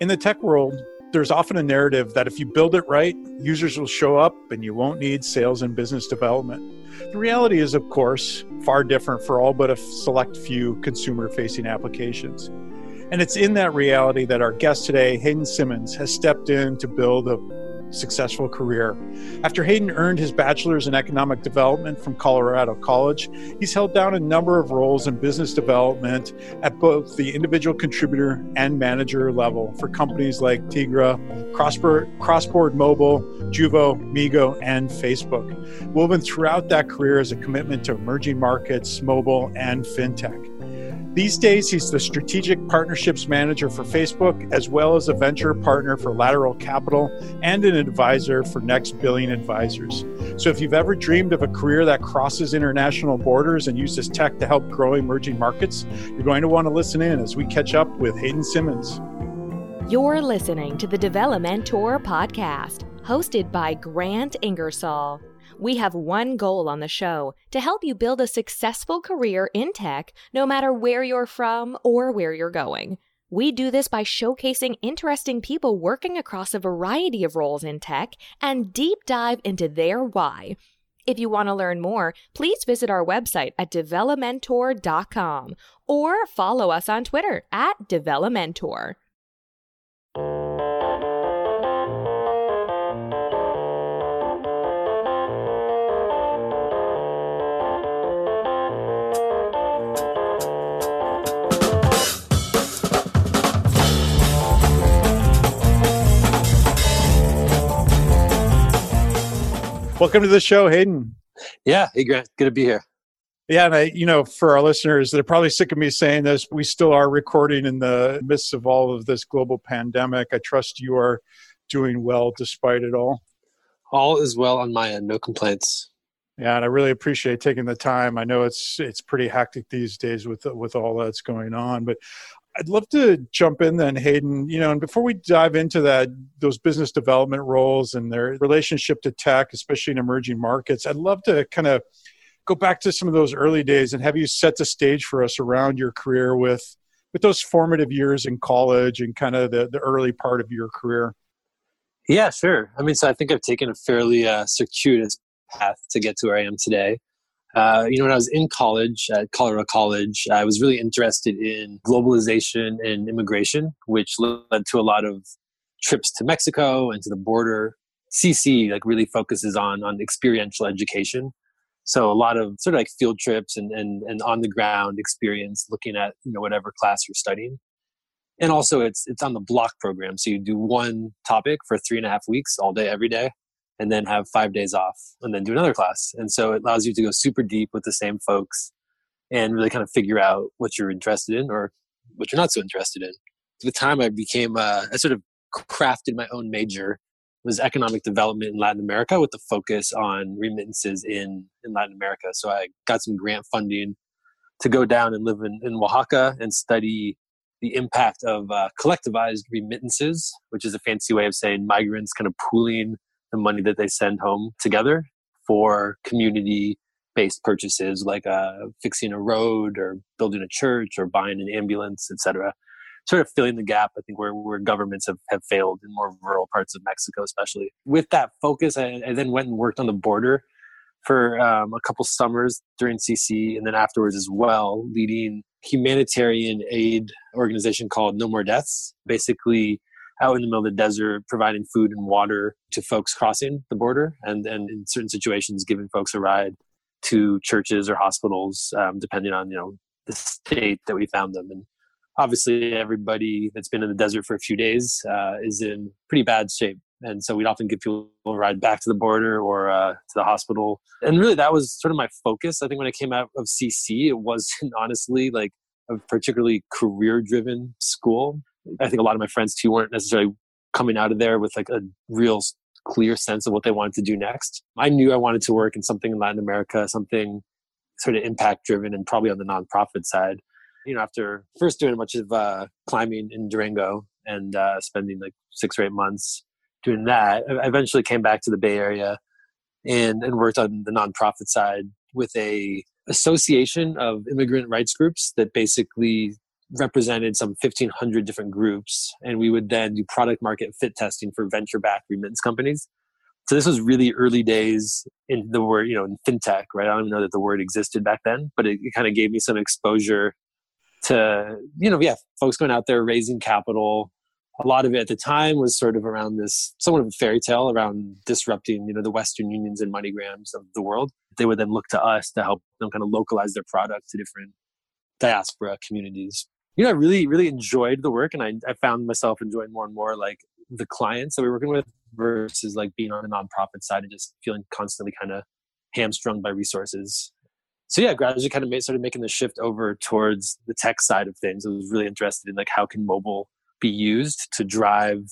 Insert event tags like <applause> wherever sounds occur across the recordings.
In the tech world, there's often a narrative that if you build it right, users will show up and you won't need sales and business development. The reality is, of course, far different for all but a select few consumer facing applications. And it's in that reality that our guest today, Hayden Simmons, has stepped in to build a successful career. After Hayden earned his bachelor's in economic development from Colorado College, he's held down a number of roles in business development at both the individual contributor and manager level for companies like Tigra, Crossboard, Crossboard Mobile, Juvo, Migo, and Facebook. Woven throughout that career is a commitment to emerging markets, mobile, and fintech. These days, he's the strategic partnerships manager for Facebook, as well as a venture partner for Lateral Capital and an advisor for Next Billion Advisors. So, if you've ever dreamed of a career that crosses international borders and uses tech to help grow emerging markets, you're going to want to listen in as we catch up with Hayden Simmons. You're listening to the Develomentor podcast, hosted by Grant Ingersoll. We have one goal on the show to help you build a successful career in tech, no matter where you're from or where you're going. We do this by showcasing interesting people working across a variety of roles in tech and deep dive into their why. If you want to learn more, please visit our website at develomentor.com or follow us on Twitter at Develomentor. Welcome to the show, Hayden. Yeah, hey Grant, good to be here. Yeah, and I, you know, for our listeners, they're probably sick of me saying this. We still are recording in the midst of all of this global pandemic. I trust you are doing well despite it all. All is well on my end, no complaints. Yeah, and I really appreciate taking the time. I know it's it's pretty hectic these days with with all that's going on, but I'd love to jump in then, Hayden. You know, and before we dive into that, those business development roles and their relationship to tech, especially in emerging markets, I'd love to kind of go back to some of those early days and have you set the stage for us around your career with with those formative years in college and kind of the, the early part of your career. Yeah, sure. I mean, so I think I've taken a fairly uh, circuitous path to get to where I am today. Uh, you know, when I was in college at Colorado College, I was really interested in globalization and immigration, which led to a lot of trips to Mexico and to the border. CC like really focuses on on experiential education, so a lot of sort of like field trips and and, and on the ground experience, looking at you know whatever class you're studying. And also, it's it's on the block program, so you do one topic for three and a half weeks, all day, every day, and then have five days off and then do another class. And so it allows you to go super deep with the same folks and really kind of figure out what you're interested in or what you're not so interested in. The time I became, uh, I sort of crafted my own major was economic development in Latin America with the focus on remittances in, in Latin America. So I got some grant funding to go down and live in, in Oaxaca and study the impact of uh, collectivized remittances, which is a fancy way of saying migrants kind of pooling the money that they send home together for community based purchases like uh, fixing a road or building a church or buying an ambulance etc sort of filling the gap i think where, where governments have, have failed in more rural parts of mexico especially. With that focus i, I then went and worked on the border for um, a couple summers during cc and then afterwards as well leading humanitarian aid organization called no more deaths basically out in the middle of the desert providing food and water to folks crossing the border and, and in certain situations giving folks a ride to churches or hospitals um, depending on you know the state that we found them. And obviously everybody that's been in the desert for a few days uh, is in pretty bad shape. And so we'd often give people a ride back to the border or uh, to the hospital. And really that was sort of my focus. I think when i came out of cc it wasn't <laughs> honestly like a particularly career driven school I think a lot of my friends too weren't necessarily coming out of there with like a real clear sense of what they wanted to do next. I knew I wanted to work in something in Latin America, something sort of impact driven and probably on the nonprofit side. You know, after first doing a bunch of uh, climbing in Durango and uh, spending like six or eight months doing that, I eventually came back to the Bay Area and, and worked on the nonprofit side with a association of immigrant rights groups that basically represented some 1500 different groups and we would then do product market fit testing for venture backed remittance companies. So this was really early days in the word you know in fintech right? I don't even know that the word existed back then but it, it kind of gave me some exposure to you know yeah folks going out there raising capital. A lot of it at the time was sort of around this somewhat of a fairy tale around disrupting you know the western unions and moneygrams of the world. They would then look to us to help them kind of localize their product to different diaspora communities you know i really really enjoyed the work and i, I found myself enjoying more and more like the clients that we are working with versus like being on the nonprofit side and just feeling constantly kind of hamstrung by resources. So yeah gradually kind of made, started making the shift over towards the tech side of things. I was really interested in like how can mobile be used to drive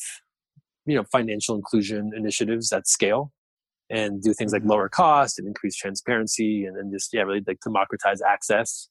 you know financial inclusion initiatives at scale and do things like lower cost and increase transparency and then just yeah really like democratize access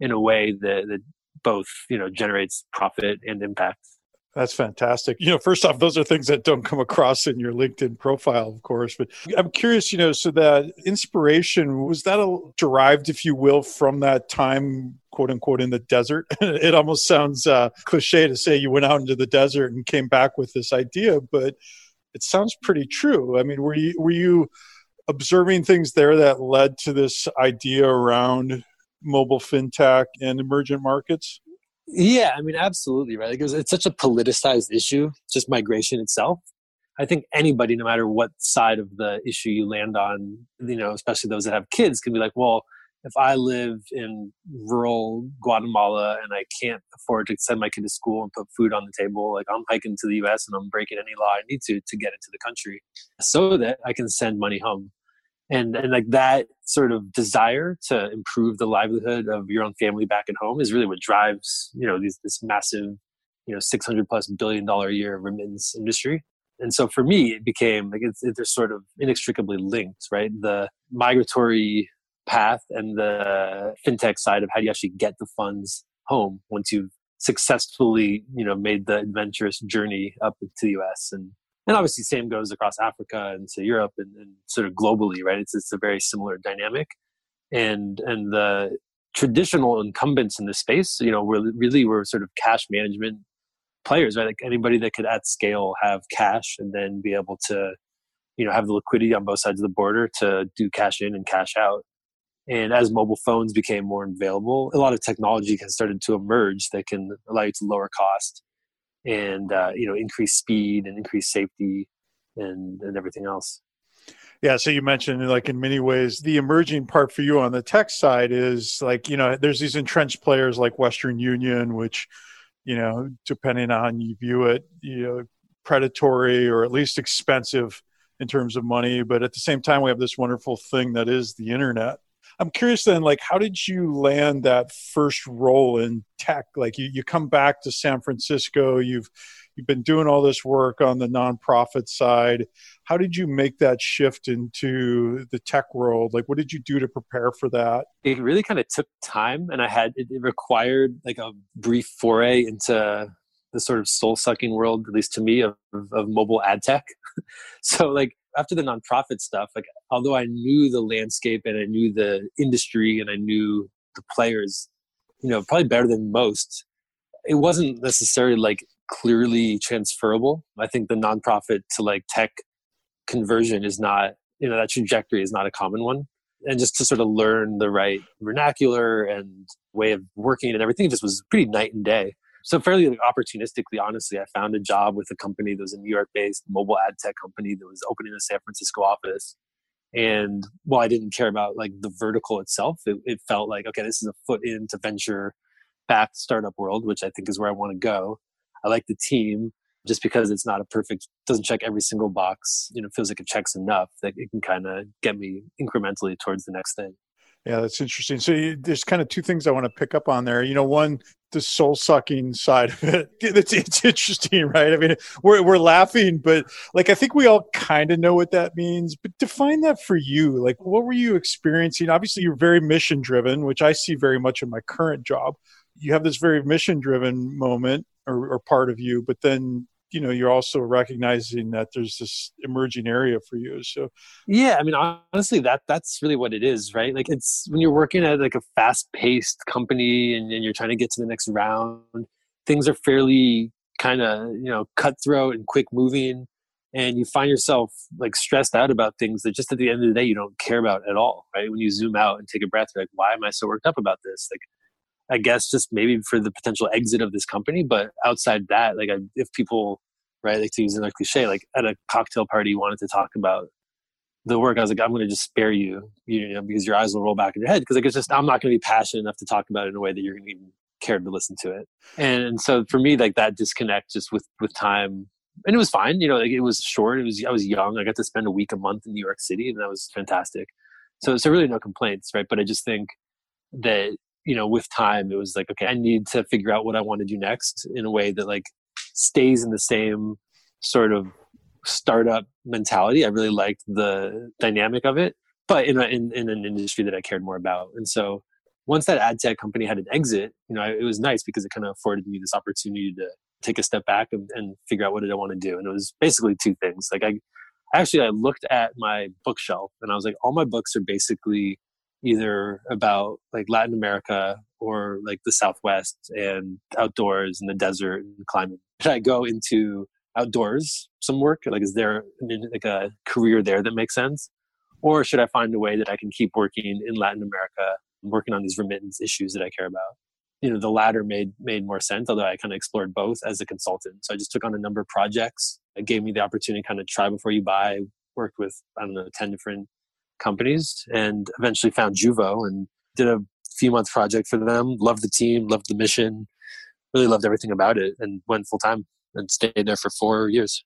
in a way that, that both you know generates profit and impact that's fantastic. You know, first off, those are things that don't come across in your LinkedIn profile, of course. But I'm curious, you know, so that inspiration was that a, derived, if you will, from that time, quote unquote, in the desert? <laughs> it almost sounds uh, cliche to say you went out into the desert and came back with this idea, but it sounds pretty true. I mean, were you were you observing things there that led to this idea around mobile fintech and emergent markets? Yeah, I mean, absolutely right. Because it's such a politicized issue, just migration itself. I think anybody, no matter what side of the issue you land on, you know, especially those that have kids, can be like, well, if I live in rural Guatemala and I can't afford to send my kid to school and put food on the table, like I'm hiking to the US and I'm breaking any law I need to to get into the country so that I can send money home and and like that sort of desire to improve the livelihood of your own family back at home is really what drives you know these, this massive you know 600 plus billion dollar a year remittance industry. And so for me it became like it's, they're sort of inextricably linked right? The migratory path and the fintech side of how do you actually get the funds home once you've successfully you know made the adventurous journey up to the us and and obviously same goes across africa and to europe and, and, sort of globally right? It's, it's a very similar dynamic. And and the traditional incumbents in this space you know we're really we're sort of cash management players right? Like anybody that could at scale have cash and then be able to you know have the liquidity on both sides of the border to do cash in and cash out. And as mobile phones became more available a lot of technology has started to emerge that can allow you to lower cost and uh, you know increase speed and increase safety and and everything else. Yeah so you mentioned like in many ways the emerging part for you on the tech side is like you know there's these entrenched players like western union which you know depending on you view it you know predatory or at least expensive in terms of money. But at the same time we have this wonderful thing that is the internet I'm curious then, like, how did you land that first role in tech? Like, you, you come back to San Francisco, you've you've been doing all this work on the nonprofit side. How did you make that shift into the tech world? Like, what did you do to prepare for that? It really kind of took time, and I had it, required like a brief foray into the sort of soul sucking world, at least to me, of, of mobile ad tech. <laughs> so, like, after the nonprofit stuff, like although I knew the landscape and I knew the industry and I knew the players, you know, probably better than most, it wasn't necessarily like clearly transferable. I think the nonprofit to like tech conversion is not, you know, that trajectory is not a common one. And just to sort of learn the right vernacular and way of working and everything just was pretty night and day so fairly opportunistically honestly i found a job with a company that was a new york based mobile ad tech company that was opening a san francisco office and while i didn't care about like the vertical itself it, it felt like okay this is a foot into venture backed startup world which i think is where i want to go i like the team just because it's not a perfect doesn't check every single box you know feels like it checks enough that it can kind of get me incrementally towards the next thing yeah, that's interesting. So you, there's kind of two things I want to pick up on there. You know, one, the soul sucking side of it. <laughs> It's, it's interesting, right? I mean, we're we're laughing, but like I think we all kind of know what that means. But define that for you. Like, what were you experiencing? Obviously, you're very mission driven, which I see very much in my current job. You have this very mission driven moment or, or part of you, but then you know you're also recognizing that there's this emerging area for you. So yeah i mean honestly that that's really what it is right? Like it's when you're working at like a fast paced company and, and you're trying to get to the next round things are fairly kind of you know cutthroat and quick moving and you find yourself like stressed out about things that just at the end of the day you don't care about at all right? When you zoom out and take a breath you're like why am i so worked up about this? Like I guess just maybe for the potential exit of this company. But outside that, like I, if people, right, like to use a cliche, like at a cocktail party wanted to talk about the work, I was like, I'm going to just spare you, you know, because your eyes will roll back in your head. Because like it's just I'm not going to be passionate enough to talk about it in a way that you're going to even care to listen to it. And so for me, like that disconnect just with with time. And it was fine, you know. Like it was short. It was I was young. I got to spend a week, a month in New York City, and that was fantastic. So, so really no complaints, right? But I just think that you know with time it was like okay i need to figure out what i want to do next in a way that like stays in the same sort of startup mentality. I really liked the dynamic of it but in, a, in, in an industry that i cared more about. And so once that ad tech company had an exit you know it was nice because it kind of afforded me this opportunity to take a step back and, and figure out what did i want to do. And it was basically two things. Like i actually i looked at my bookshelf and i was like all my books are basically either about like Latin America or like the Southwest and outdoors and the desert and climate. Should I go into outdoors some work? Like, is there like a career there that makes sense? Or should I find a way that I can keep working in Latin America, working on these remittance issues that I care about? You know, the latter made made more sense, although I kind of explored both as a consultant. So I just took on a number of projects. It gave me the opportunity to kind of try before you buy. Worked with I don't know ten different companies and eventually found Juvo and did a few month project for them. Loved the team, loved the mission, really loved everything about it, and went full time and stayed there for four years.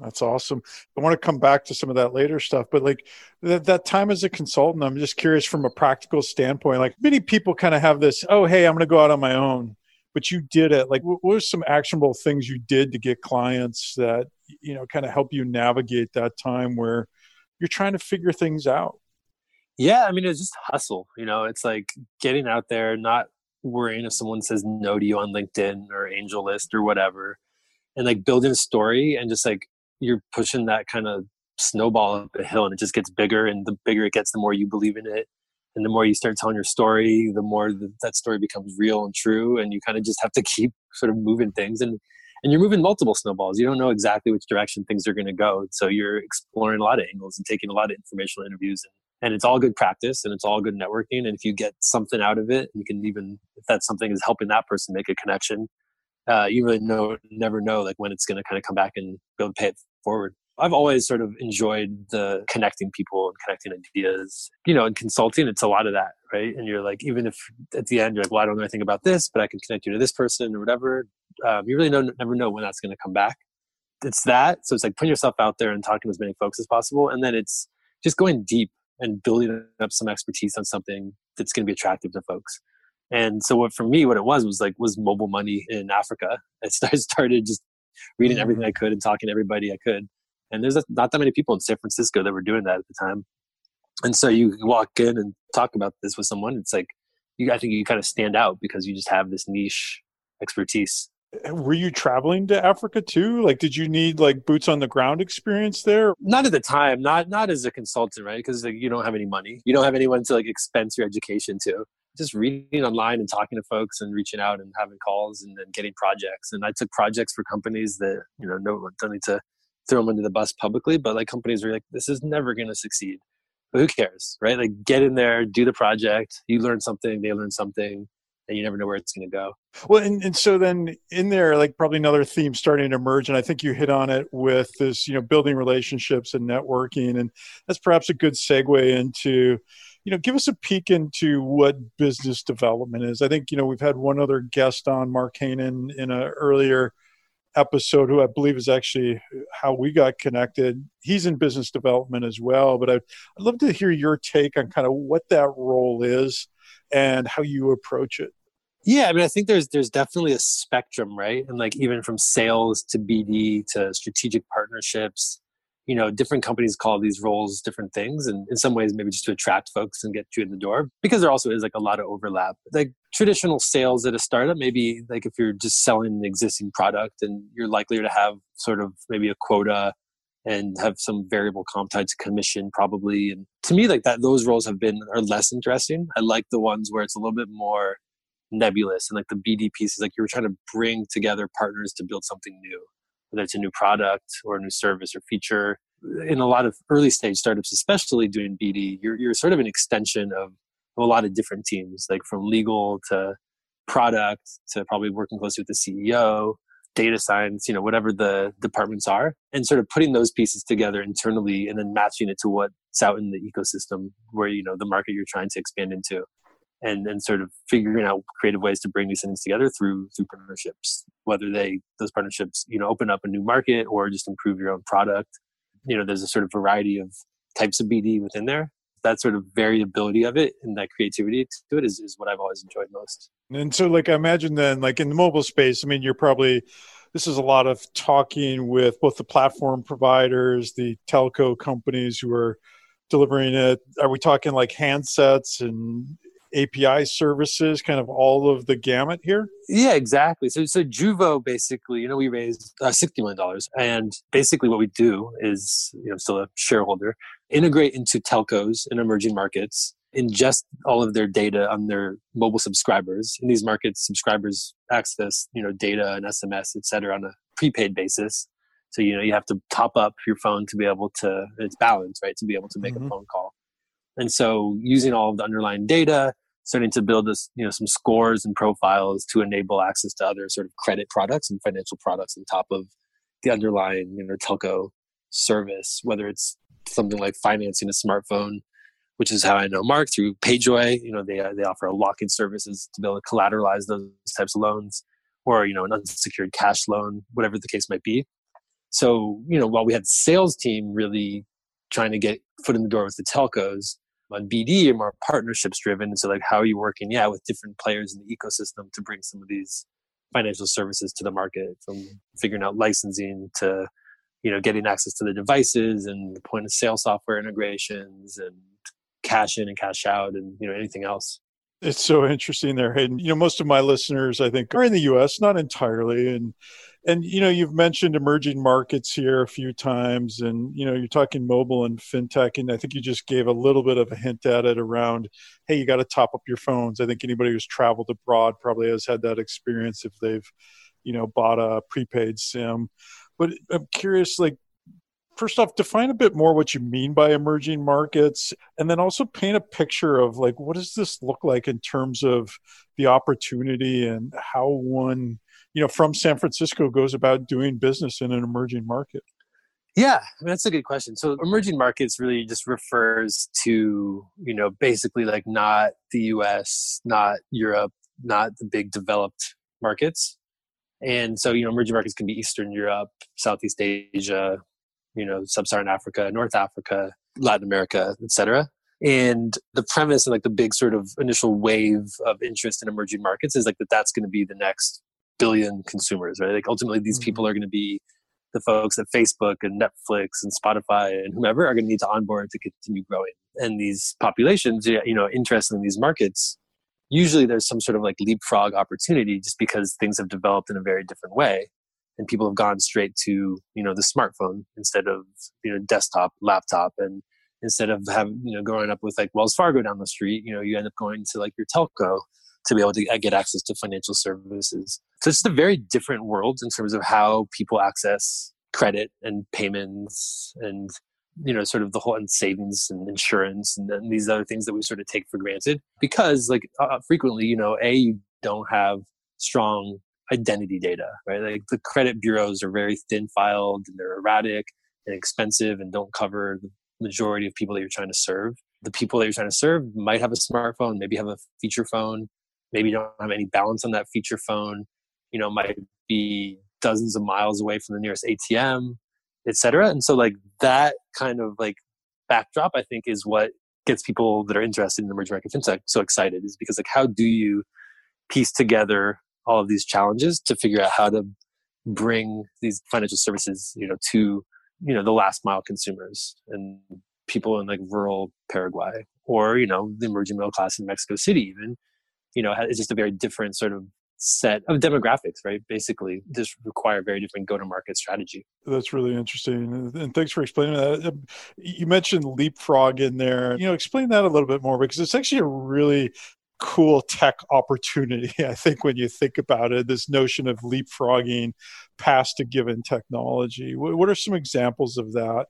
That's awesome. I want to come back to some of that later stuff, but like that, that time as a consultant, I'm just curious from a practical standpoint. Like many people kind of have this, oh, hey, I'm going to go out on my own, but you did it. Like, what were some actionable things you did to get clients that you know kind of help you navigate that time where you're trying to figure things out. Yeah, I mean, it's just hustle. You know, it's like getting out there, not worrying if someone says no to you on LinkedIn or Angel List or whatever, and like building a story and just like you're pushing that kind of snowball up a hill and it just gets bigger. And the bigger it gets, the more you believe in it. And the more you start telling your story, the more that story becomes real and true. And you kind of just have to <laughs> keep sort of moving things. And and you're moving multiple snowballs. You don't know exactly which direction things are going to go. So you're exploring a lot of angles and taking a lot of informational interviews. And, and it's all good practice and it's all good networking. And if you get something out of it, you can even, if that something is helping that person make a connection, uh, you really know, never know like when it's going to kind of come back and be able to pay it forward. I've always sort of enjoyed the connecting people and connecting ideas. You know, in consulting, it's a lot of that, right? And you're like, even if at the end you're like, well, I don't know anything about this, but I can connect you to this person or whatever. Um, you really never know when that's going to come back. It's that. So it's like putting yourself out there and talking to as many folks as possible. And then it's just going deep and building up some expertise on something that's going to be attractive to folks. And so what for me, what it was was like was mobile money in Africa. <laughs> I started just reading everything I could and talking to everybody I could and there's not that many people in San Francisco that were doing that at the time. And so you walk in and talk about this with someone. It's like, you, I think you kind of stand out because you just have this niche expertise. Uh, were you traveling to Africa too? Like, did you need like boots on the ground experience there? Not at the time. Not not as a consultant, right? Because like, you don't have any money. You don't have anyone to like expense your education to. Just reading online and talking to folks and reaching out and having calls and then getting projects. And I took projects for companies that you know no don't need to throw them under the bus publicly, but like companies are like, this is never going to succeed. But who cares, right? Like get in there, do the project. You learn something, they learn something, and you never know where it's going to go. Well, and, and so then in there, like probably another theme starting to emerge, and I think you hit on it with this, you know, building relationships and networking, and that's perhaps a good segue into you know, give us a peek into what business development is. I think, you know, we've had one other guest on, Mark Hanan, in an earlier episode, who I believe is actually how we got connected. He's in business development as well, but I'd, I'd love to hear your take on kind of what that role is and how you approach it. Yeah, I mean, I think there's there's definitely a spectrum, right? And like even from sales to BD to strategic partnerships, you know, different companies call these roles different things, and in some ways, maybe just to attract folks and get you in the door, because there also is like a lot of overlap. Like traditional sales at a startup maybe like if you're just selling an existing product and you're likely to have sort of maybe a quota and have some variable comp tied to commission probably and to me like that those roles have been are less interesting i like the ones where it's a little bit more nebulous and like the bd pieces like you were trying to bring together partners to build something new whether it's a new product or a new service or feature in a lot of early stage startups especially doing bd you're, you're sort of an extension of a lot of different teams like from legal to product to probably working closely with the ceo data science, you know, whatever the departments are, and sort of putting those pieces together internally and then matching it to what's out in the ecosystem where, you know, the market you're trying to expand into. And then sort of figuring out creative ways to bring these things together through through partnerships, whether they those partnerships, you know, open up a new market or just improve your own product. You know, there's a sort of variety of types of BD within there that sort of variability of it and that creativity to it is, is what I've always enjoyed most. And so, like, I imagine then, like in the mobile space, I mean, you're probably this is a lot of talking with both the platform providers, the telco companies who are delivering it. Are we talking like handsets and API services, kind of all of the gamut here? Yeah, exactly. So, so Juvo basically, you know, we raised uh, sixty million dollars, and basically what we do is, you know, I'm still a shareholder, integrate into telcos in emerging markets, ingest all of their data on their mobile subscribers. In these markets, subscribers access, you know, data and SMS, et cetera, on a prepaid basis. So, you know, you have to top up your phone to be able to, it's balanced, right, to be able to make mm-hmm. a phone call. And so using all of the underlying data, starting to build this, you know, some scores and profiles to enable access to other sort of credit products and financial products on top of the underlying, you know, telco service, whether it's something like financing a smartphone, which is how I know Mark through PayJoy. You know, they uh, they offer a lock-in services to be able to collateralize those types of loans, or you know, an unsecured cash loan, whatever the case might be. So, you know, while we had sales team really trying to get foot in the door with the telcos, on BD you're more partnerships driven. And so like how are you working, yeah, with different players in the ecosystem to bring some of these financial services to the market, from figuring out licensing to, you know, getting access to the devices and the point of sale software integrations and cash in and cash out and you know anything else. It's so interesting there, Hayden. You know, most of my listeners, I think, are in the U.S., not entirely, and and you know you've mentioned emerging markets here a few times and you know you're talking mobile and fintech and i think you just gave a little bit of a hint at it around hey you got to top up your phones. I think anybody who's traveled abroad probably has had that experience if they've you know bought a prepaid sim. But i'm curious like first off define a bit more what you mean by emerging markets and then also paint a picture of like what does this look like in terms of the opportunity and how one you know from San Francisco goes about doing business in an emerging market? Yeah, that's a good question. So emerging markets really just refers to, you know, basically like not the US, not Europe, not the big developed markets. And so, you know, emerging markets can be Eastern Europe, Southeast Asia, you know, Sub-Saharan Africa, North Africa, Latin America, etc. And the premise and like the big sort of initial wave of interest in emerging markets is like that that's going to be the next billion consumers, right? Like ultimately, these people mm-hmm. are going to be the folks at Facebook and Netflix and Spotify and whomever are going to need to onboard to continue growing. And these populations, you know, interested in these markets, usually there's some sort of like leapfrog opportunity just because things have developed in a very different way. And people have gone straight to, you know, the smartphone instead of, you know, desktop, laptop. And instead of having, you know, growing up with like Wells Fargo down the street, you know, you end up going to like your telco to be able to get access to financial services. So it's just a very different world in terms of how people access credit and payments and you know sort of the whole and savings and insurance and, and these other things that we sort of take for granted because like uh, frequently you know a you don't have strong identity data right like the credit bureaus are very thin filed and they're erratic and expensive and don't cover the majority of people that you're trying to serve the people that you're trying to serve might have a smartphone maybe have a feature phone maybe don't have any balance on that feature phone you know might be dozens of miles away from the nearest atm etc and so like that kind of like backdrop i think is what gets people that are interested in emerging market fintech so excited is because like how do you piece together all of these challenges to figure out how to bring these financial services you know to you know the last mile consumers and people in like rural paraguay or you know the emerging middle class in mexico city even you know, it's just a very different sort of set of demographics, right? Basically, this require very different go-to-market strategy. That's really interesting, and thanks for explaining that. You mentioned leapfrog in there. You know, explain that a little bit more because it's actually a really cool tech opportunity. <laughs> I think when you think about it, this notion of leapfrogging past a given technology. What are some examples of that?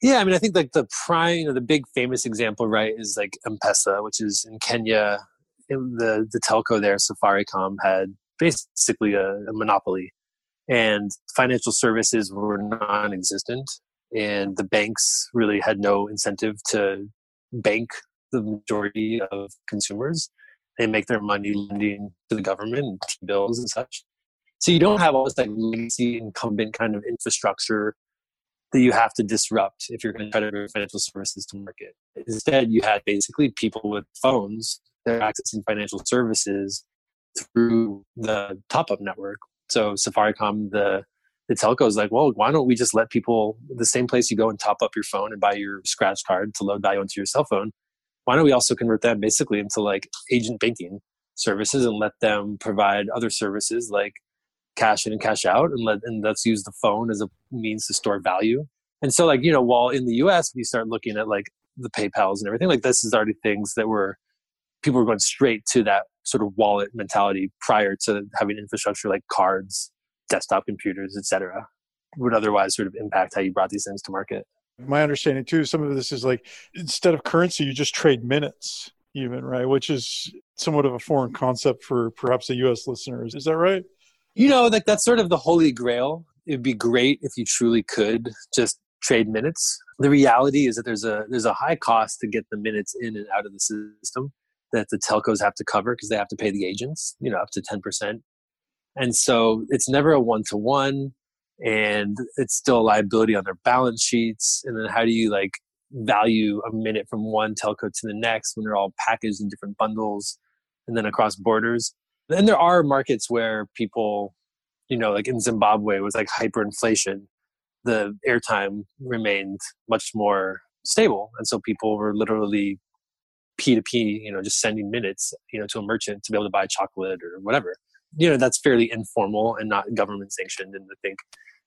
Yeah, I mean, I think like the prime, you know, the big famous example, right, is like M-Pesa, which is in Kenya. The the telco there, Safaricom, had basically a, a monopoly, and financial services were non-existent, and the banks really had no incentive to bank the majority of consumers. They make their money lending to the government and bills and such. So you don't have all this like legacy incumbent kind of infrastructure that you have to disrupt if you're going to try to bring financial services to market. Instead, you had basically people with phones that are accessing financial services through the top-up network. So Safaricom, the the telco is like, well, why don't we just let people the same place you go and top up your phone and buy your scratch card to load value onto your cell phone? Why don't we also convert that basically into like agent banking services and let them provide other services like cash in and cash out and let and let's use the phone as a means to store value and so like you know while in the us you start looking at like the paypals and everything like this is already things that were people were going straight to that sort of wallet mentality prior to having infrastructure like cards desktop computers etc would otherwise sort of impact how you brought these things to market. My understanding too some of this is like instead of currency you just trade minutes even right? Which is somewhat of a foreign concept for perhaps the us listeners. Is that right? You know, like that's sort of the holy grail. It'd be great if you truly could just trade minutes. The reality is that there's a there's a high cost to get the minutes in and out of the system that the telcos have to cover because they have to pay the agents, you know, up to 10%. And so it's never a one to one and it's still a liability on their balance sheets. And then how do you like value a minute from one telco to the next when they're all packaged in different bundles and then across borders? And there are markets where people, you know, like in Zimbabwe was like hyperinflation, the airtime remained much more stable. And so people were literally P2P, you know, just sending minutes, you know, to a merchant to be able to buy chocolate or whatever. You know, that's fairly informal and not government sanctioned. And I think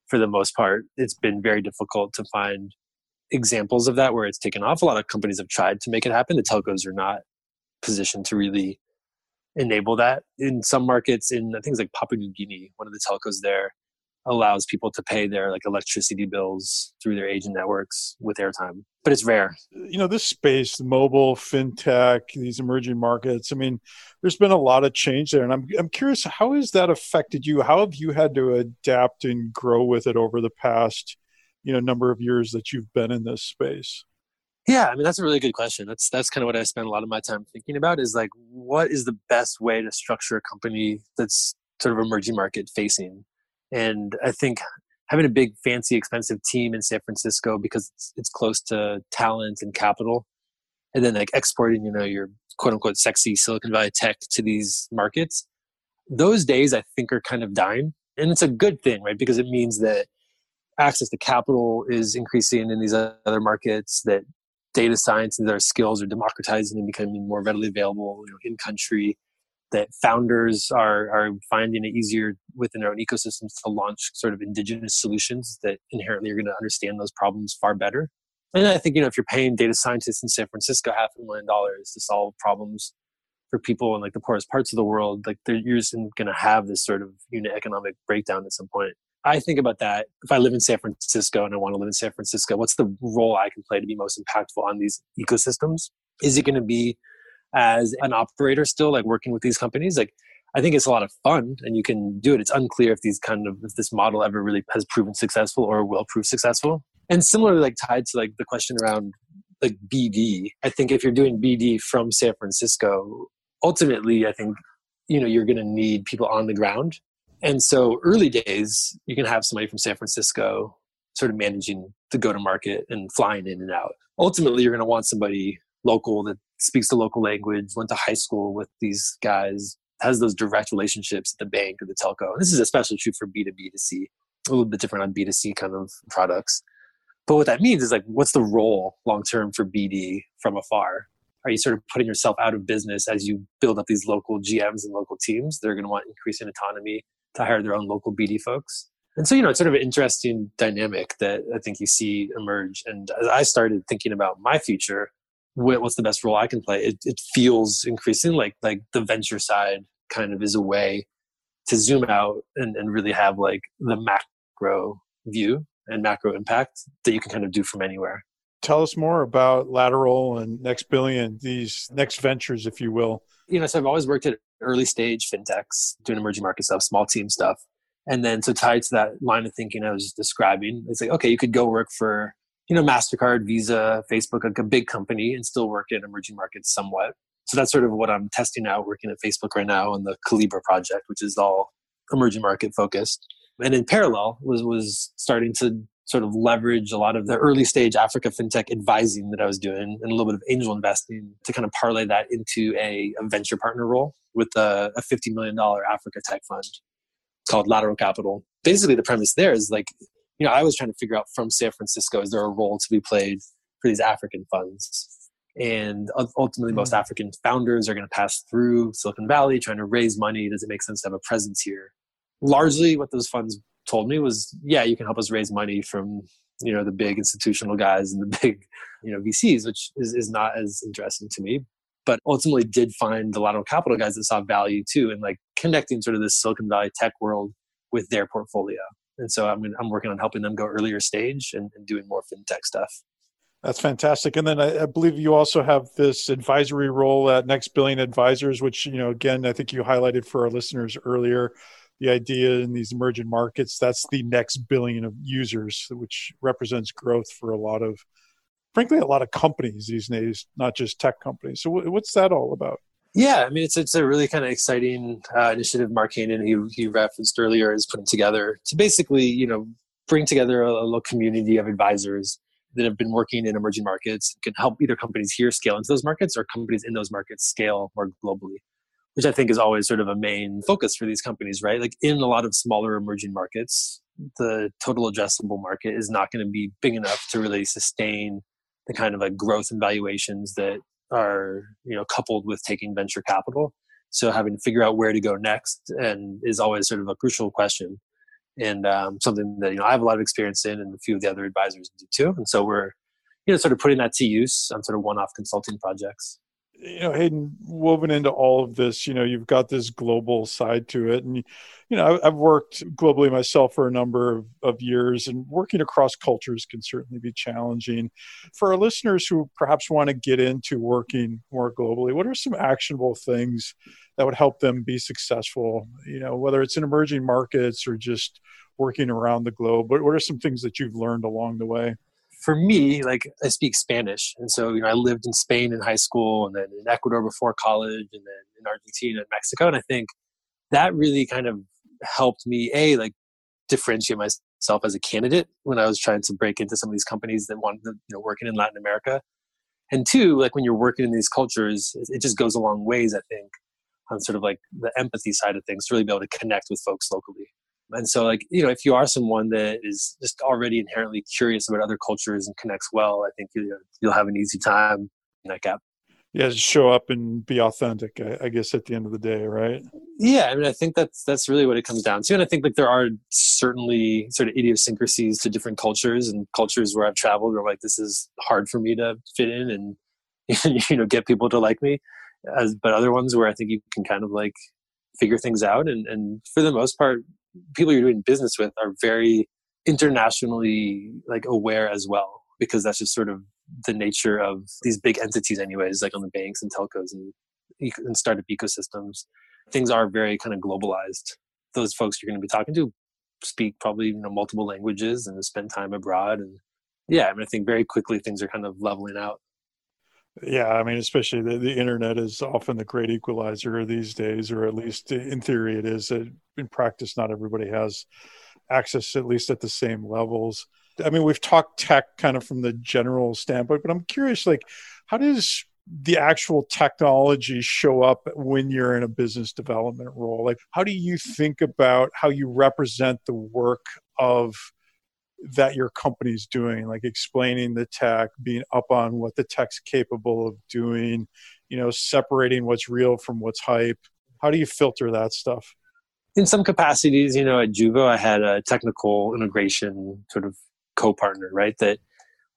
for the most part, it's been very difficult to find examples of that where it's taken off. A lot of companies have tried to make it happen. The telcos are not positioned to really enable that in some markets in things like papua new guinea one of the telcos there allows people to pay their like electricity bills through their agent networks with airtime but it's rare you know this space mobile fintech these emerging markets i mean there's been a lot of change there and i'm, I'm curious how has that affected you how have you had to adapt and grow with it over the past you know number of years that you've been in this space yeah, I mean that's a really good question. That's that's kind of what I spend a lot of my time thinking about is like what is the best way to structure a company that's sort of emerging market facing. And I think having a big fancy expensive team in San Francisco because it's, it's close to talent and capital and then like exporting, you know, your quote unquote sexy Silicon Valley tech to these markets. Those days I think are kind of dying. And it's a good thing, right? Because it means that access to capital is increasing in these other markets that data science and their skills are democratizing and becoming more readily available you know, in country that founders are, are finding it easier within their own ecosystems to launch sort of indigenous solutions that inherently are going to understand those problems far better and i think you know if you're paying data scientists in san francisco half a million dollars to solve problems for people in like the poorest parts of the world like you're just going to have this sort of unit economic breakdown at some point I think about that. If I live in San Francisco and I want to live in San Francisco, what's the role I can play to be most impactful on these ecosystems? Is it going to be as an operator still, like working with these companies? Like, I think it's a lot of fun and you can do it. It's unclear if these kind of, if this model ever really has proven successful or will prove successful. And similarly, like tied to like the question around like BD, I think if you're doing BD from San Francisco, ultimately, I think, you know, you're going to need people on the ground and so early days, you can have somebody from San Francisco sort of managing the go to market and flying in and out. Ultimately, you're going to want somebody local that speaks the local language, went to high school with these guys, has those direct relationships at the bank or the telco. And this is especially true for B2B2C, a little bit different on B2C kind of products. But what that means is like, what's the role long term for BD from afar? are you sort of putting yourself out of business as you build up these local GMs and local teams? They're going to want increasing autonomy to hire their own local BD folks. And so, you know, it's sort of an interesting dynamic that I think you see emerge. And as I started thinking about my future, what's the best role I can play? It, it feels increasing like like the venture side kind of is a way to zoom out and, and really have like the macro view and macro impact that you can kind of do from anywhere. Tell us more about Lateral and Next Billion, these next ventures, if you will. You know, so I've always worked at early stage fintechs, doing emerging market stuff, small team stuff. And then so tied to that line of thinking I was just describing, it's like, okay, you could go work for, you know, MasterCard, Visa, Facebook, like a big company and still work in emerging markets somewhat. So that's sort of what I'm testing out working at Facebook right now on the Calibra project, which is all emerging market focused. And in parallel was was starting to sort of leverage a lot of the early stage Africa fintech advising that I was doing and a little bit of angel investing to kind of parlay that into a, a venture partner role with a, a $50 million Africa tech fund called Lateral Capital. Basically, the premise there is like, you know, I was trying to figure out from San Francisco, is there a role to be played for these African funds? And ultimately, most hmm. African founders are going to pass through Silicon Valley trying to raise money. Does it make sense to have a presence here? Largely, what those funds told me was, yeah, you can help us raise money from you know the big institutional guys and the <laughs> big you know VCs, which is, is not as interesting to me. But ultimately, did find the lateral capital guys that saw value too, and like connecting sort of this Silicon Valley tech world with their portfolio. And so I'm I'm working on helping them go earlier stage and, and doing more fintech stuff. That's fantastic. And then I, I, believe you also have this advisory role at Next Billion Advisors, which, you know, again, I think you highlighted for our listeners earlier the idea in these emerging markets that's the next billion of users which represents growth for a lot of frankly a lot of companies these days not just tech companies so what's that all about yeah i mean it's it's a really kind of exciting uh, initiative mark Hanen, he, he referenced earlier is putting together to basically you know bring together a, a little community of advisors that have been working in emerging markets can help either companies here scale into those markets or companies in those markets scale more globally which I think is always sort of a main focus for these companies, right? Like in a lot of smaller emerging markets, the total addressable market is not going to be big enough to really sustain the kind of like growth and valuations that are, you know, coupled with taking venture capital. So having to figure out where to go next and is always sort of a crucial question and um, something that, you know, I have a lot of experience in and a few of the other advisors do too. And so we're, you know, sort of putting that to use on sort of one-off consulting projects you know hayden woven into all of this you know you've got this global side to it. And you know i've worked globally myself for a number of, of years and working across cultures can certainly be challenging. For our listeners who perhaps want to get into working more globally what are some actionable things that would help them be successful? You know whether it's in emerging markets or just working around the globe but what are some things that you've learned along the way for me, like I speak Spanish, and so you know I lived in Spain in high school, and then in Ecuador before college, and then in Argentina and Mexico, and I think that really kind of helped me a like differentiate myself as a candidate when I was trying to break into some of these companies that wanted to you know working in Latin America, and two like when you're working in these cultures, it just goes a long ways. I think on sort of like the empathy side of things to really be able to connect with folks locally. And so, like, you know, if you are someone that is just already inherently curious about other cultures and connects well, I think you, you'll have an easy time in that gap. Yeah, just show up and be authentic. I, I guess at the end of the day, right? Yeah, I mean, I think that's that's really what it comes down to, and I think like there are certainly sort of idiosyncrasies to different cultures and cultures where I've traveled where like this is hard for me to fit in and <laughs> you know get people to like me, as but other ones where I think you can kind of like figure things out and and for the most part people you're doing business with are very internationally like aware as well because that's just sort of the nature of these big entities anyways like on the banks and telcos and, and startup ecosystems. Things are very kind of globalized. Those folks you're going to be talking to speak probably you know multiple languages and spend time abroad and yeah i mean i think very quickly things are kind of leveling out yeah, I mean, especially the, the internet is often the great equalizer these days, or at least in theory it is. In practice, not everybody has access, at least at the same levels. I mean, we've talked tech kind of from the general standpoint, but I'm curious, like, how does the actual technology show up when you're in a business development role? Like, how do you think about how you represent the work of that your company's doing, like explaining the tech, being up on what the tech's capable of doing, you know, separating what's real from what's hype? How do you filter that stuff? In some capacities, you know, at Juvo, I had a technical integration sort of co-partner, right? That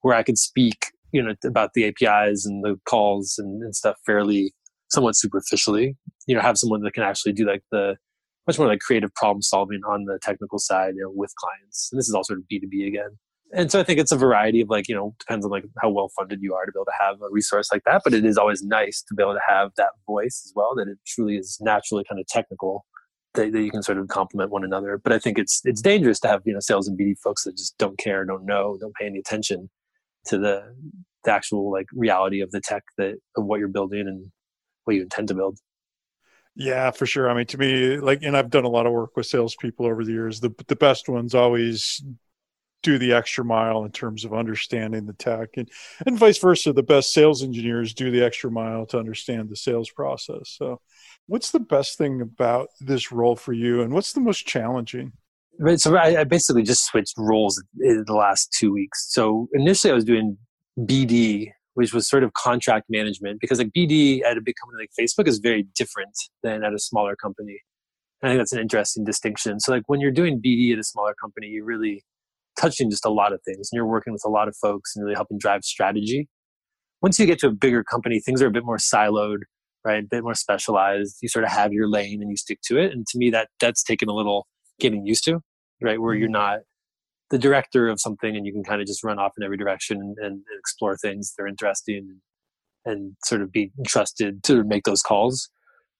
where I could speak, you know, about the APIs and the calls and, and stuff fairly, somewhat superficially. You know, have someone that can actually do like the much more like creative problem solving on the technical side, you know, with clients. And this is all sort of B2B again. And so I think it's a variety of like, you know, depends on like how well funded you are to be able to have a resource like that. But it is always nice to be able to have that voice as well, that it truly is naturally kind of technical that, that you can sort of complement one another. But I think it's it's dangerous to have, you know, sales and BD folks that just don't care, don't know, don't pay any attention to the the actual like reality of the tech that of what you're building and what you intend to build. Yeah, for sure. I mean, to me, like, and I've done a lot of work with salespeople over the years. The the best ones always do the extra mile in terms of understanding the tech, and and vice versa. The best sales engineers do the extra mile to understand the sales process. So, what's the best thing about this role for you, and what's the most challenging? So I, I basically just switched roles in the last two weeks. So initially, I was doing BD which was sort of contract management because like BD at a big company like Facebook is very different than at a smaller company. And I think that's an interesting distinction. So like when you're doing BD at a smaller company, you're really touching just a lot of things and you're working with a lot of folks and really helping drive strategy. Once you get to a bigger company, things are a bit more siloed, right? A bit more specialized. You sort of have your lane and you stick to it. And to me that that's taken a little getting used to, right? Where you're mm-hmm. not the director of something and you can kind of just run off in every direction and, and, explore things that are interesting and sort of be trusted to make those calls.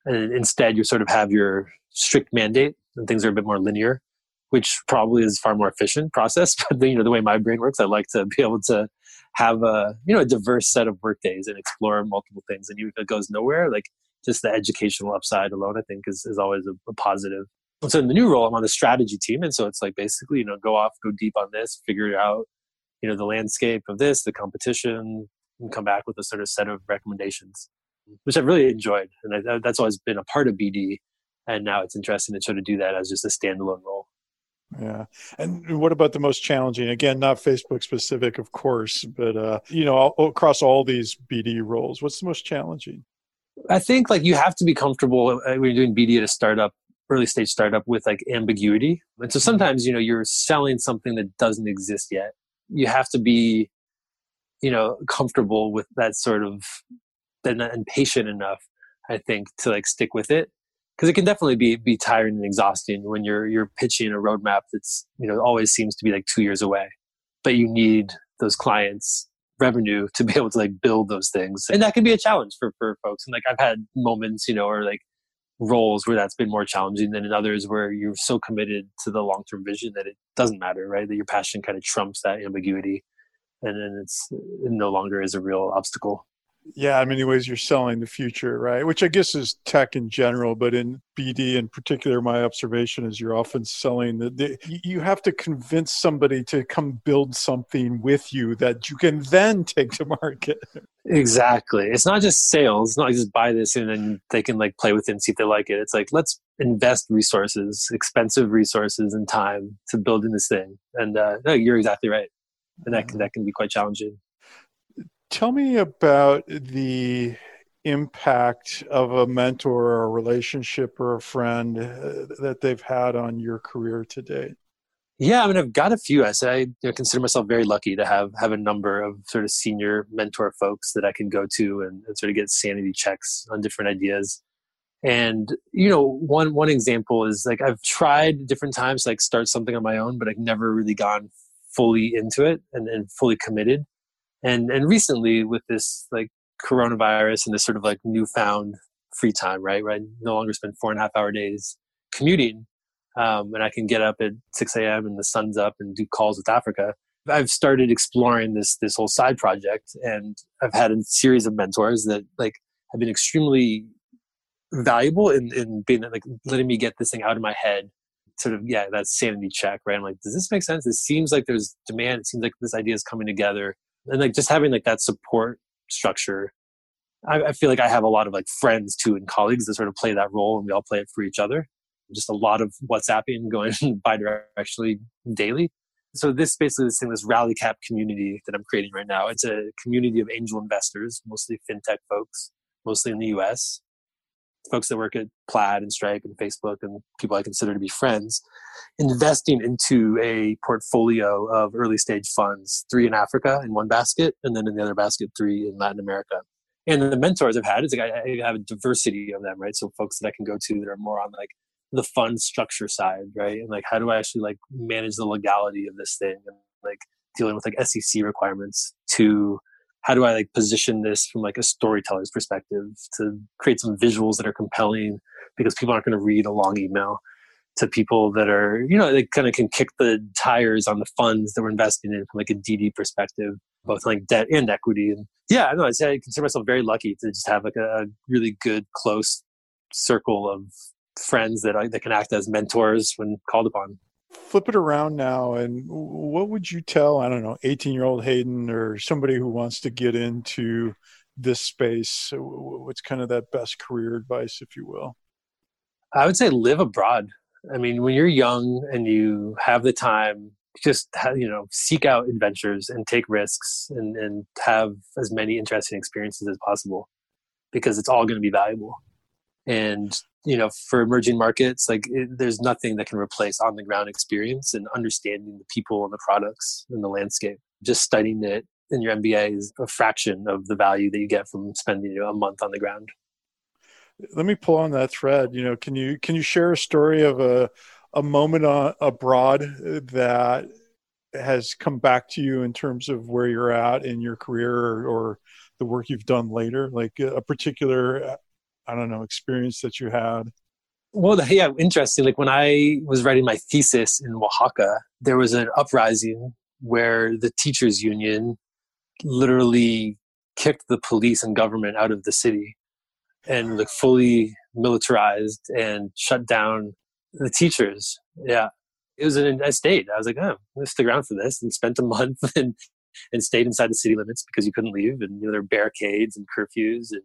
And instead, you sort of have your strict mandate and things are a bit more linear, which probably is far more efficient process. <laughs> But the, you know, the way my brain works, I like to be able to have a you know a diverse set of work days and explore multiple things. And even if it goes nowhere, like just the educational upside alone, I think is is always a, a positive. And so in the new role, I'm on the strategy team. And so it's like basically, you know, go off, go deep on this, figure out, you know, the landscape of this, the competition, and come back with a sort of set of recommendations, which I've really enjoyed. And I, that's always been a part of BD. And now it's interesting to sort of do that as just a standalone role. Yeah. And what about the most challenging? Again, not Facebook specific, of course, but, uh, you know, all, across all these BD roles, what's the most challenging? I think like you have to be comfortable uh, when you're doing BD at a startup early stage startup with like ambiguity. And so mm-hmm. sometimes, you know, you're selling something that doesn't exist yet. You have to be, you know, comfortable with that sort of and, and patient enough, I think, to like stick with it. Because it can definitely be be tiring and exhausting when you're you're pitching a roadmap that's you know always seems to be like two years away, but you need those clients revenue to be able to like build those things, and that can be a challenge for for folks. And like I've had moments, you know, or like roles where that's been more challenging than in others where you're so committed to the long term vision that it doesn't matter, right? That your passion kind of trumps that ambiguity and then it's it no longer is a real obstacle yeah in many ways you're selling the future right? Which i guess is tech in general but in bd in particular my observation is you're often selling the, the, you have to convince somebody to come build something with you that you can then take to market. Exactly. It's not just sales it's not just buy this and then they can like play with it and see if they like it. It's like let's invest resources expensive resources and time to building this thing. And uh, no you're exactly right. And that can, that can be quite challenging Tell me about the impact of a mentor or a relationship or a friend uh, that they've had on your career to date. Yeah, I mean, I've got a few. I say I consider myself very lucky to have have a number of sort of senior mentor folks that I can go to and, and sort of get sanity checks on different ideas. And you know, one one example is like I've tried different times like start something on my own, but I've never really gone fully into it and, and fully committed and and recently with this like coronavirus and this sort of like newfound free time right right no longer spend four and a half hour days commuting um, and i can get up at 6 a.m and the sun's up and do calls with africa i've started exploring this this whole side project and i've had a series of mentors that like have been extremely valuable in, in being like letting me get this thing out of my head sort of yeah that sanity check right? I'm like does this make sense? It seems like there's demand. It seems like this idea is coming together and like just having like that support structure I, I, feel like i have a lot of like friends too and colleagues that sort of play that role and we all play it for each other just a lot of whatsapping <laughs> going bi-directionally daily So this basically this thing, this rally cap community that I'm creating right now. It's a community of angel investors, mostly fintech folks, mostly in the US. Folks that work at Plaid and Stripe and Facebook and people I consider to be friends, investing into a portfolio of early stage funds, three in Africa in one basket, and then in the other basket, three in Latin America. And the mentors I've had is like I have a diversity of them, right? So folks that I can go to that are more on like the fund structure side, right? And like how do I actually like manage the legality of this thing and like dealing with like SEC requirements to how do I like position this from like a storyteller's perspective to create some visuals that are compelling because people aren't going to read a long email to people that are, you know, they kind of can kick the tires on the funds that we're investing in from like a DD perspective, both like debt and equity. And yeah, I know I say I consider myself very lucky to just have like a really good, close circle of friends that I, that can act as mentors when called upon. Flip it around now, and what would you tell I don't know, eighteen year old Hayden or somebody who wants to get into this space? What's kind of that best career advice, if you will? I would say live abroad. I mean, when you're young and you have the time, just you know seek out adventures and take risks and, and have as many interesting experiences as possible because it's all going to be valuable. And you know, for emerging markets, like it, there's nothing that can replace on the ground experience and understanding the people and the products and the landscape. Just studying it in your MBA is a fraction of the value that you get from spending you know, a month on the ground. Let me pull on that thread. You know, can you can you share a story of a a moment on, abroad uh, that has come back to you in terms of where you're at in your career or, or the work you've done later, like uh, a particular I don't know, experience that you had? Well, yeah, interesting. Like when I was writing my thesis in Oaxaca, there was an uprising where the teachers union literally kicked the police and government out of the city and like fully militarized and shut down the teachers. Yeah. It was an I stayed. I was like, oh, gonna stick around for this and spent a <laughs> month and and stayed inside the city limits because you couldn't leave and you know, there were barricades and curfews and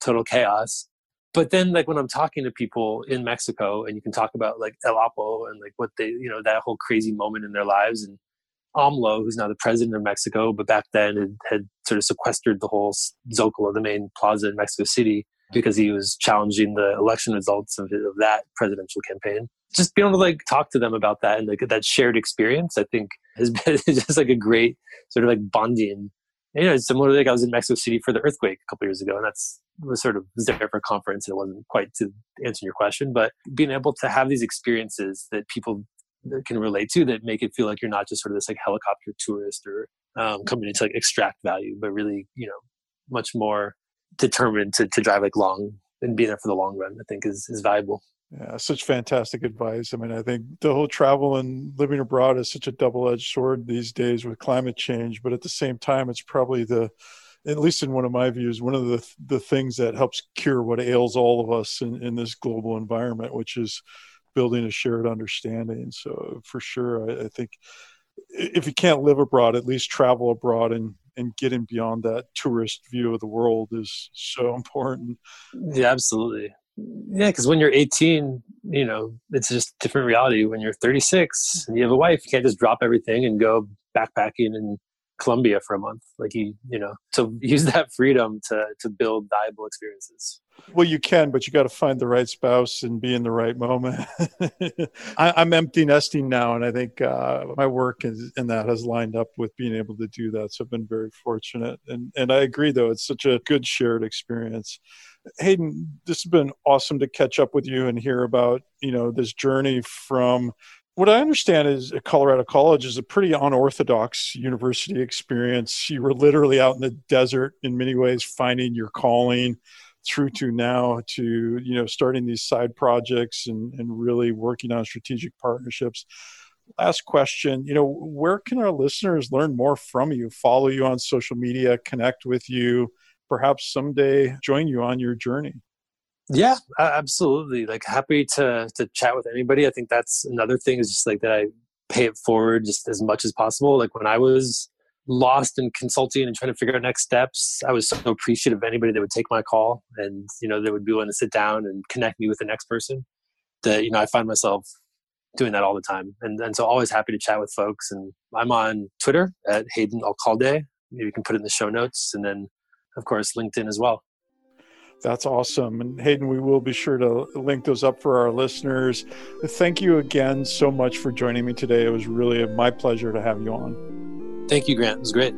total chaos but then like when i'm talking to people in mexico and you can talk about like el APPO and like what they you know that whole crazy moment in their lives and AMLO, who's now the president of Mexico, but back then had, had sort of sequestered the whole Zocalo, the main plaza in Mexico City, because he was challenging the election results of, of that presidential campaign. Just being able to like talk to them about that and like that shared experience, I think has <laughs> been just like a great sort of like bonding. You know, similarly, like I was in Mexico City for the earthquake a couple years ago, and that's was sort of was there for a conference. and It wasn't quite to answer your question, but being able to have these experiences that people can relate to that make it feel like you're not just sort of this like helicopter tourist or um, coming in to like extract value, but really, you know, much more determined to, to drive like long and be there for the long run, I think is, is valuable. Yeah, such fantastic advice. I mean, I think the whole travel and living abroad is such a double edged sword these days with climate change, but at the same time, it's probably the at least in one of my views, one of the the things that helps cure what ails all of us in, in this global environment, which is building a shared understanding. So for sure, I, I think if you can't live abroad, at least travel abroad and and getting beyond that tourist view of the world is so <laughs> important. Yeah, absolutely. Yeah, because when you're 18, you know, it's just different reality. When you're 36 and you have a wife, you can't just drop everything and go backpacking in Colombia for a month. Like you, you know, to <laughs> use that freedom to to build valuable experiences. Well, you can, but you got to find the right spouse and be in the right moment. <laughs> I, am empty nesting now, and I think uh, my work is, in that has lined up with being able to do that. So I've been very fortunate, and and I agree though it's such a good shared experience. Hayden, this has been awesome to catch up with you and hear about you know this journey from what I understand is Colorado College is a pretty unorthodox university experience. You were literally out in the desert in many ways, finding your calling through to now to you know starting these side projects and, and really working on strategic partnerships last question you know where can our listeners learn more from you follow you on social media connect with you perhaps someday join you on your journey yeah, absolutely. Like happy to to chat with anybody. I think that's another thing is just like that I pay it forward just as much as possible. Like when I was lost in consulting and trying to figure out next steps, I was so appreciative of anybody that would take my call and you know that would be willing to sit down and connect me with the next person. That you know I find myself doing that all the time. And, and so always happy to chat with folks. And I'm on Twitter at Hayden Alcalde. Maybe you can put it in the show notes. And then, of course, LinkedIn as well. That's awesome. And Hayden, we will be sure to link those up for our listeners. Thank you again so much for joining me today. It was really my pleasure to have you on. Thank you, Grant. It was great.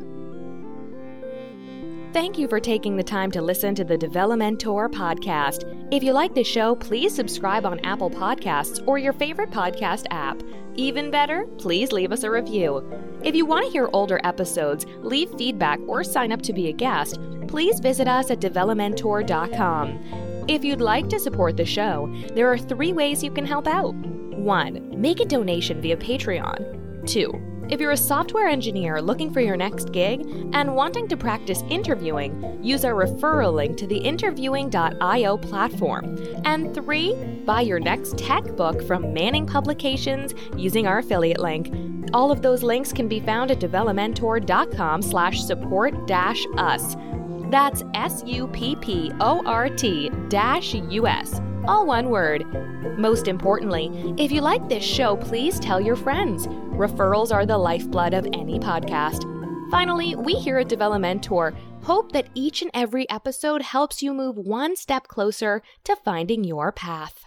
Thank you for taking the time to listen to the Develomentor podcast. If you like the show, please subscribe on Apple Podcasts or your favorite podcast app. Even better, please leave us a review. If you want to hear older episodes, leave feedback, or sign up to be a guest, please visit us at develomentor.com. If you'd like to support the show, there are three ways you can help out. 1. Make a donation via Patreon. 2 if you're a software engineer looking for your next gig and wanting to practice interviewing, use our referral link to the interviewing.io platform. And three, buy your next tech book from Manning Publications using our affiliate link. All of those links can be found at develomentor.com slash support dash us. That's S-U-P-P-O-R-T dash U-S. All one word. Most importantly, if you like this show, please tell your friends. Referrals are the lifeblood of any podcast. Finally, we here at Develomentor hope that each and every episode helps you move one step closer to finding your path.